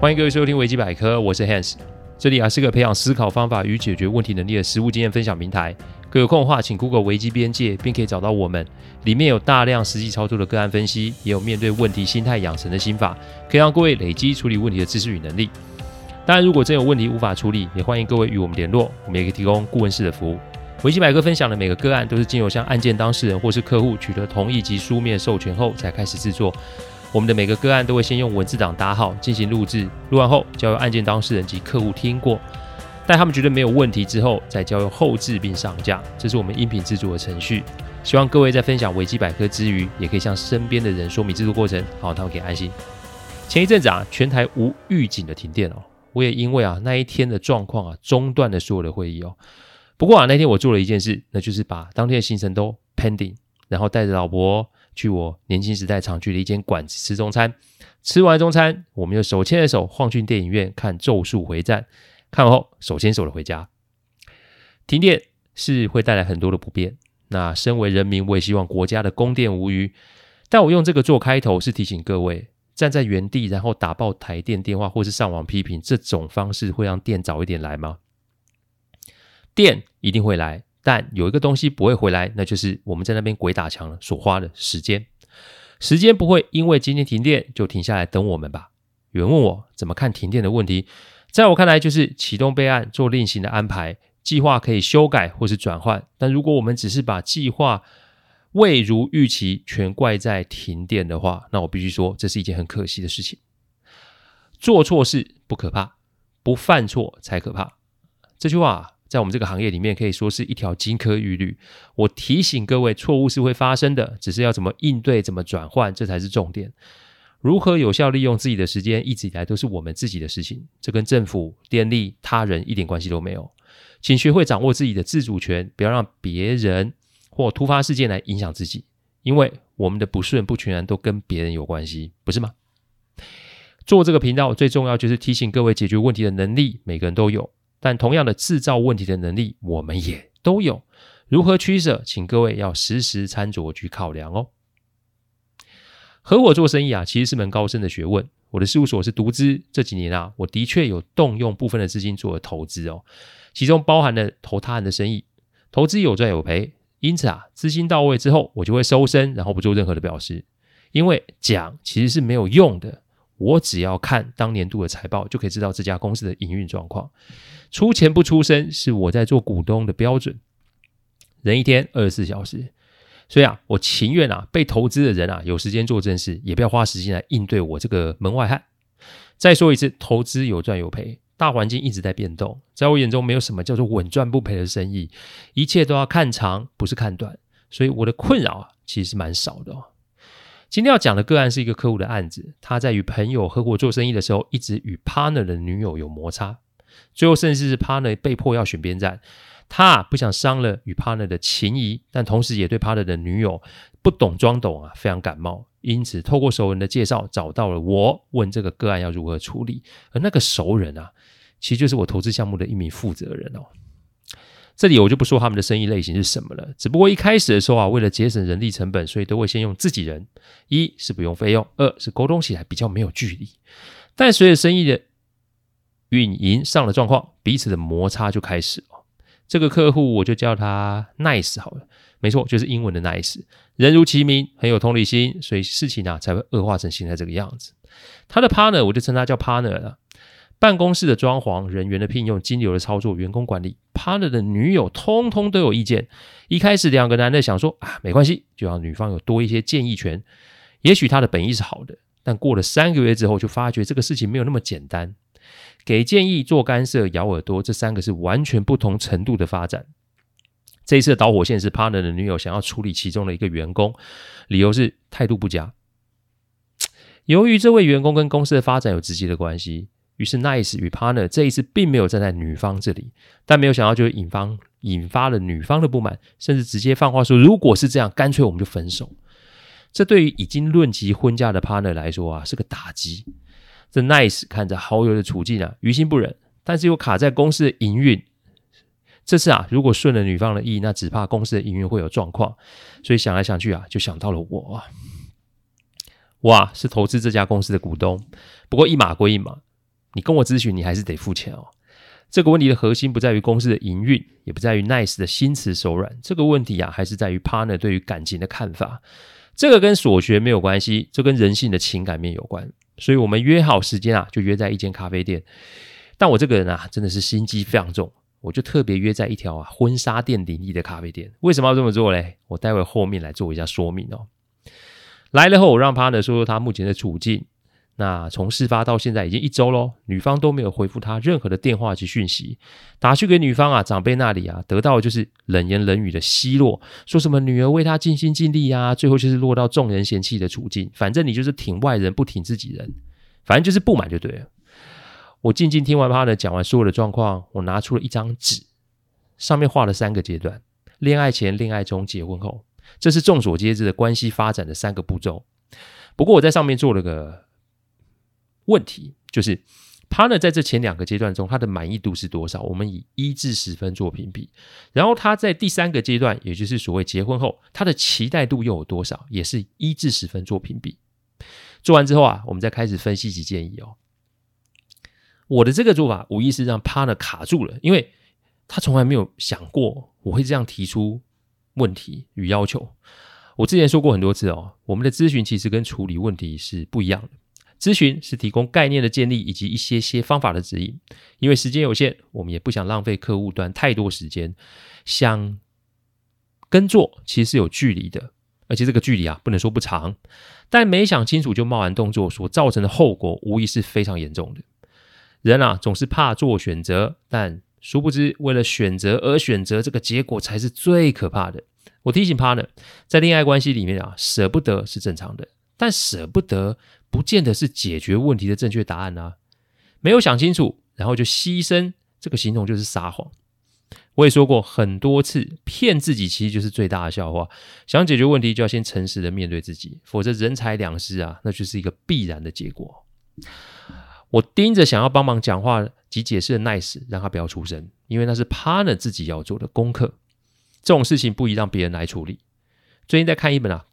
欢迎各位收听维基百科，我是 Hans，这里啊是个培养思考方法与解决问题能力的实务经验分享平台。各位有空的话，请 Google 维基边界，并可以找到我们。里面有大量实际操作的个案分析，也有面对问题心态养成的心法，可以让各位累积处理问题的知识与能力。当然，如果真有问题无法处理，也欢迎各位与我们联络，我们也可以提供顾问式的服务。维基百科分享的每个个案，都是经由向案件当事人或是客户取得同意及书面授权后，才开始制作。我们的每个个案都会先用文字档打好，进行录制，录完后交由案件当事人及客户听过，待他们觉得没有问题之后，再交由后制并上架。这是我们音频制作的程序。希望各位在分享维基百科之余，也可以向身边的人说明制作过程，好，他们可以安心。前一阵子啊，全台无预警的停电哦，我也因为啊那一天的状况啊，中断了所有的会议哦。不过啊，那天我做了一件事，那就是把当天的行程都 pending，然后带着老婆。去我年轻时代常去的一间馆子吃中餐，吃完中餐，我们又手牵着手晃进电影院看《咒术回战》，看完后手牵手的回家。停电是会带来很多的不便，那身为人民，我也希望国家的供电无虞。但我用这个做开头，是提醒各位，站在原地然后打爆台电电话或是上网批评，这种方式会让电早一点来吗？电一定会来。但有一个东西不会回来，那就是我们在那边鬼打墙了所花的时间。时间不会因为今天停电就停下来等我们吧？有人问我怎么看停电的问题，在我看来就是启动备案做另行的安排，计划可以修改或是转换。但如果我们只是把计划未如预期全怪在停电的话，那我必须说这是一件很可惜的事情。做错事不可怕，不犯错才可怕。这句话。在我们这个行业里面，可以说是一条金科玉律。我提醒各位，错误是会发生的，只是要怎么应对、怎么转换，这才是重点。如何有效利用自己的时间，一直以来都是我们自己的事情，这跟政府、电力、他人一点关系都没有。请学会掌握自己的自主权，不要让别人或突发事件来影响自己，因为我们的不顺不全然都跟别人有关系，不是吗？做这个频道最重要就是提醒各位，解决问题的能力，每个人都有。但同样的制造问题的能力，我们也都有。如何取舍，请各位要时时参酌去考量哦。合伙做生意啊，其实是门高深的学问。我的事务所是独资，这几年啊，我的确有动用部分的资金做了投资哦，其中包含了投他人的生意，投资有赚有赔。因此啊，资金到位之后，我就会收身，然后不做任何的表示，因为讲其实是没有用的。我只要看当年度的财报，就可以知道这家公司的营运状况。出钱不出声是我在做股东的标准。人一天二十四小时，所以啊，我情愿啊被投资的人啊有时间做正事，也不要花时间来应对我这个门外汉。再说一次，投资有赚有赔，大环境一直在变动，在我眼中没有什么叫做稳赚不赔的生意，一切都要看长，不是看短。所以我的困扰啊其实是蛮少的哦。今天要讲的个案是一个客户的案子，他在与朋友合伙做生意的时候，一直与 partner 的女友有摩擦，最后甚至是 partner 被迫要选边站。他不想伤了与 partner 的情谊，但同时也对 partner 的女友不懂装懂啊，非常感冒，因此透过熟人的介绍找到了我，问这个个案要如何处理。而那个熟人啊，其实就是我投资项目的一名负责人哦。这里我就不说他们的生意类型是什么了，只不过一开始的时候啊，为了节省人力成本，所以都会先用自己人，一是不用费用，二是沟通起来比较没有距离。但随着生意的运营上了状况，彼此的摩擦就开始了。这个客户我就叫他 Nice 好了，没错，就是英文的 Nice，人如其名，很有同理心，所以事情啊才会恶化成现在这个样子。他的 partner 我就称他叫 partner 了。办公室的装潢、人员的聘用、金流的操作、员工管理，partner 的女友通通都有意见。一开始两个男的想说啊，没关系，就让女方有多一些建议权。也许他的本意是好的，但过了三个月之后，就发觉这个事情没有那么简单。给建议、做干涉、咬耳朵，这三个是完全不同程度的发展。这一次的导火线是 partner 的女友想要处理其中的一个员工，理由是态度不佳。由于这位员工跟公司的发展有直接的关系。于是，Nice 与 Partner 这一次并没有站在女方这里，但没有想到就引发引发了女方的不满，甚至直接放话说：“如果是这样，干脆我们就分手。”这对于已经论及婚嫁的 Partner 来说啊，是个打击。这 Nice 看着好友的处境啊，于心不忍，但是又卡在公司的营运。这次啊，如果顺了女方的意，那只怕公司的营运会有状况。所以想来想去啊，就想到了我啊。哇，是投资这家公司的股东，不过一码归一码。你跟我咨询，你还是得付钱哦。这个问题的核心不在于公司的营运，也不在于 Nice 的心慈手软，这个问题啊，还是在于 Partner 对于感情的看法。这个跟所学没有关系，这跟人性的情感面有关。所以我们约好时间啊，就约在一间咖啡店。但我这个人啊，真的是心机非常重，我就特别约在一条啊婚纱店林立的咖啡店。为什么要这么做嘞？我待会后面来做一下说明哦。来了后，我让 Partner 说说他目前的处境。那从事发到现在已经一周喽，女方都没有回复他任何的电话及讯息，打去给女方啊长辈那里啊，得到的就是冷言冷语的奚落，说什么女儿为他尽心尽力啊，最后就是落到众人嫌弃的处境。反正你就是挺外人不挺自己人，反正就是不满就对了。我静静听完他的讲完所有的状况，我拿出了一张纸，上面画了三个阶段：恋爱前、恋爱中、结婚后，这是众所皆知的关系发展的三个步骤。不过我在上面做了个。问题就是，partner 在这前两个阶段中，他的满意度是多少？我们以一至十分做评比。然后他在第三个阶段，也就是所谓结婚后，他的期待度又有多少？也是一至十分做评比。做完之后啊，我们再开始分析及建议哦。我的这个做法无疑是让 partner 卡住了，因为他从来没有想过我会这样提出问题与要求。我之前说过很多次哦，我们的咨询其实跟处理问题是不一样的。咨询是提供概念的建立以及一些些方法的指引，因为时间有限，我们也不想浪费客户端太多时间。想跟做其实是有距离的，而且这个距离啊不能说不长，但没想清楚就贸然动作所造成的后果，无疑是非常严重的。人啊总是怕做选择，但殊不知为了选择而选择，这个结果才是最可怕的。我提醒 partner，在恋爱关系里面啊，舍不得是正常的。但舍不得，不见得是解决问题的正确答案啊！没有想清楚，然后就牺牲，这个行动就是撒谎。我也说过很多次，骗自己其实就是最大的笑话。想解决问题，就要先诚实的面对自己，否则人财两失啊，那就是一个必然的结果。我盯着想要帮忙讲话及解释的 Nice，让他不要出声，因为那是 partner 自己要做的功课。这种事情不宜让别人来处理。最近在看一本啊。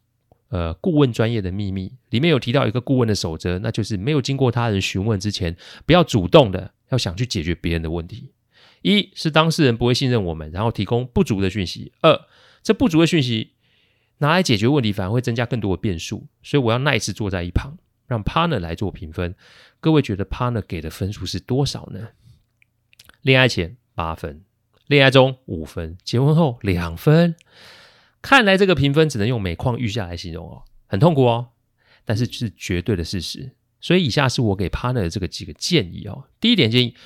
呃，顾问专业的秘密里面有提到一个顾问的守则，那就是没有经过他人询问之前，不要主动的要想去解决别人的问题。一是当事人不会信任我们，然后提供不足的讯息；二，这不足的讯息拿来解决问题，反而会增加更多的变数。所以我要 Nice 坐在一旁，让 Partner 来做评分。各位觉得 Partner 给的分数是多少呢？恋爱前八分，恋爱中五分，结婚后两分。看来这个评分只能用每况愈下来形容哦，很痛苦哦，但是是绝对的事实。所以以下是我给 partner 的这个几个建议哦。第一点建议，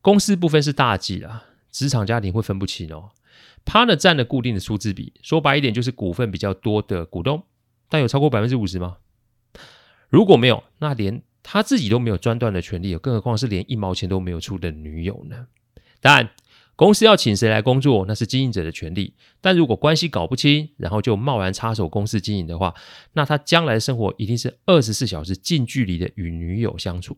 公司不分是大忌啊，职场家庭会分不清哦。partner 占了固定的出资比，说白一点就是股份比较多的股东，但有超过百分之五十吗？如果没有，那连他自己都没有专断的权利，更何况是连一毛钱都没有出的女友呢？当然。公司要请谁来工作，那是经营者的权利。但如果关系搞不清，然后就贸然插手公司经营的话，那他将来的生活一定是二十四小时近距离的与女友相处。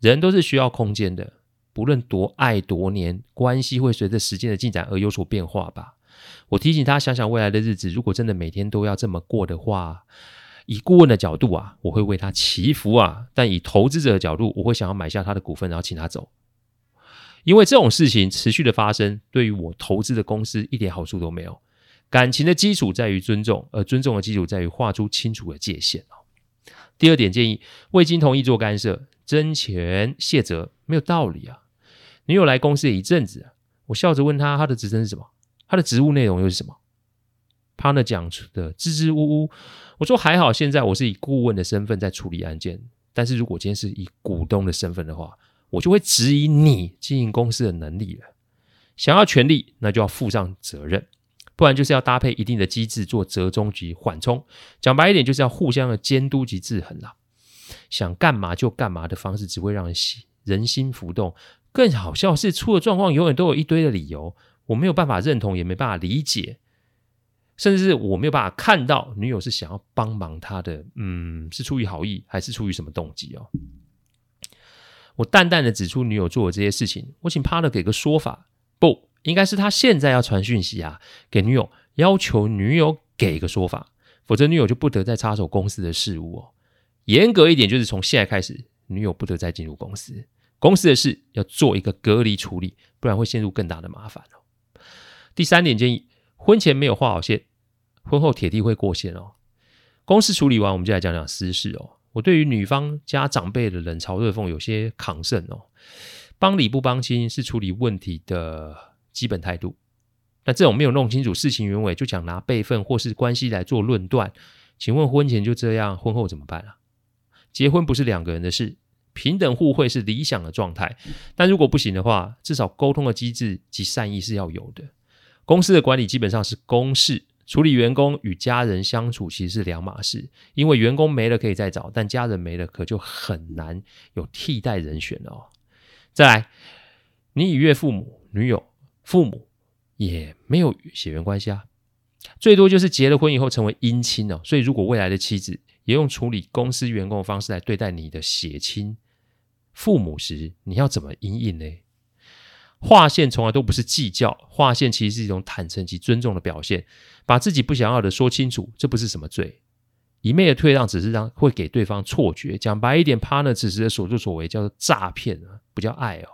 人都是需要空间的，不论多爱多黏，关系会随着时间的进展而有所变化吧。我提醒他想想未来的日子，如果真的每天都要这么过的话，以顾问的角度啊，我会为他祈福啊；但以投资者的角度，我会想要买下他的股份，然后请他走。因为这种事情持续的发生，对于我投资的公司一点好处都没有。感情的基础在于尊重，而尊重的基础在于画出清楚的界限。第二点建议，未经同意做干涉，争权卸责，没有道理啊。女友来公司一阵子，我笑着问他，他的职称是什么？他的职务内容又是什么？partner 讲出的支支吾吾。我说还好，现在我是以顾问的身份在处理案件，但是如果今天是以股东的身份的话。我就会质疑你经营公司的能力了。想要权力，那就要负上责任，不然就是要搭配一定的机制做折中及缓冲。讲白一点，就是要互相的监督及制衡了。想干嘛就干嘛的方式，只会让人心人心浮动。更好笑是，出了状况永远都有一堆的理由，我没有办法认同，也没办法理解，甚至是我没有办法看到女友是想要帮忙他的，嗯，是出于好意，还是出于什么动机哦？我淡淡的指出女友做的这些事情，我请帕勒给个说法，不应该是他现在要传讯息啊，给女友要求女友给个说法，否则女友就不得再插手公司的事务哦。严格一点，就是从现在开始，女友不得再进入公司。公司的事要做一个隔离处理，不然会陷入更大的麻烦哦。第三点建议，婚前没有画好线，婚后铁定会过线哦。公事处理完，我们就来讲讲私事哦。我对于女方家长辈的冷嘲热讽有些抗胜哦。帮理不帮亲是处理问题的基本态度。那这种没有弄清楚事情原委就讲拿辈分或是关系来做论断，请问婚前就这样，婚后怎么办啊？结婚不是两个人的事，平等互惠是理想的状态。但如果不行的话，至少沟通的机制及善意是要有的。公司的管理基本上是公事。处理员工与家人相处其实是两码事，因为员工没了可以再找，但家人没了可就很难有替代人选了哦。再来，你与岳父母、女友、父母也没有血缘关系啊，最多就是结了婚以后成为姻亲哦。所以，如果未来的妻子也用处理公司员工的方式来对待你的血亲父母时，你要怎么因应呢？划线从来都不是计较，划线其实是一种坦诚及尊重的表现。把自己不想要的说清楚，这不是什么罪。一昧的退让，只是让会给对方错觉。讲白一点，partner 此时的所作所为叫做诈骗啊，不叫爱哦。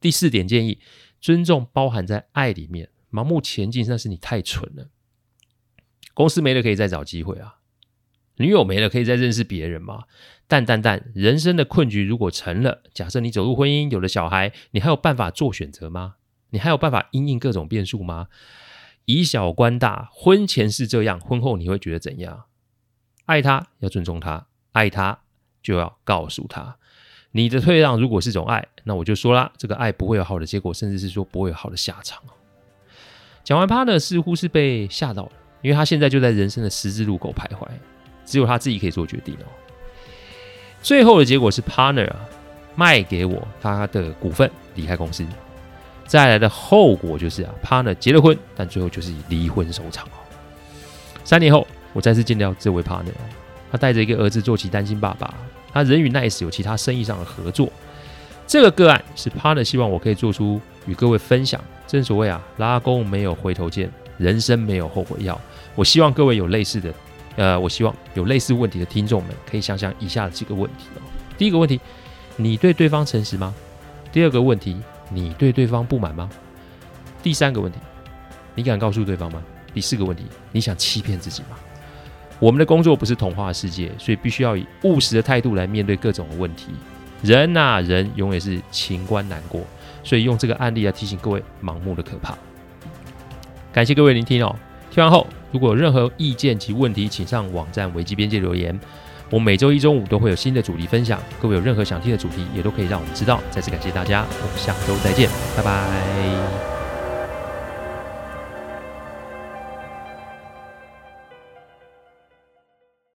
第四点建议，尊重包含在爱里面，盲目前进那是你太蠢了。公司没了可以再找机会啊，女友没了可以再认识别人吗。但但但，人生的困局如果成了，假设你走入婚姻，有了小孩，你还有办法做选择吗？你还有办法因应各种变数吗？以小观大，婚前是这样，婚后你会觉得怎样？爱他要尊重他，爱他就要告诉他，你的退让如果是种爱，那我就说啦，这个爱不会有好的结果，甚至是说不会有好的下场。讲完他呢，似乎是被吓到了，因为他现在就在人生的十字路口徘徊，只有他自己可以做决定哦。最后的结果是 partner，卖给我他的股份，离开公司。再来的后果就是啊，partner 结了婚，但最后就是以离婚收场哦。三年后，我再次见到这位 partner，他带着一个儿子做起单亲爸爸，他人与 Nice 有其他生意上的合作。这个个案是 partner 希望我可以做出与各位分享。正所谓啊，拉弓没有回头箭，人生没有后悔药。我希望各位有类似的，呃，我希望有类似问题的听众们可以想想以下的几个问题哦。第一个问题，你对对方诚实吗？第二个问题。你对对方不满吗？第三个问题，你敢告诉对方吗？第四个问题，你想欺骗自己吗？我们的工作不是童话世界，所以必须要以务实的态度来面对各种的问题。人呐，人永远是情关难过，所以用这个案例来提醒各位盲目的可怕。感谢各位聆听哦。听完后，如果有任何意见及问题，请上网站维基边界留言。我每周一中午都会有新的主题分享，各位有任何想听的主题，也都可以让我们知道。再次感谢大家，我们下周再见，拜拜。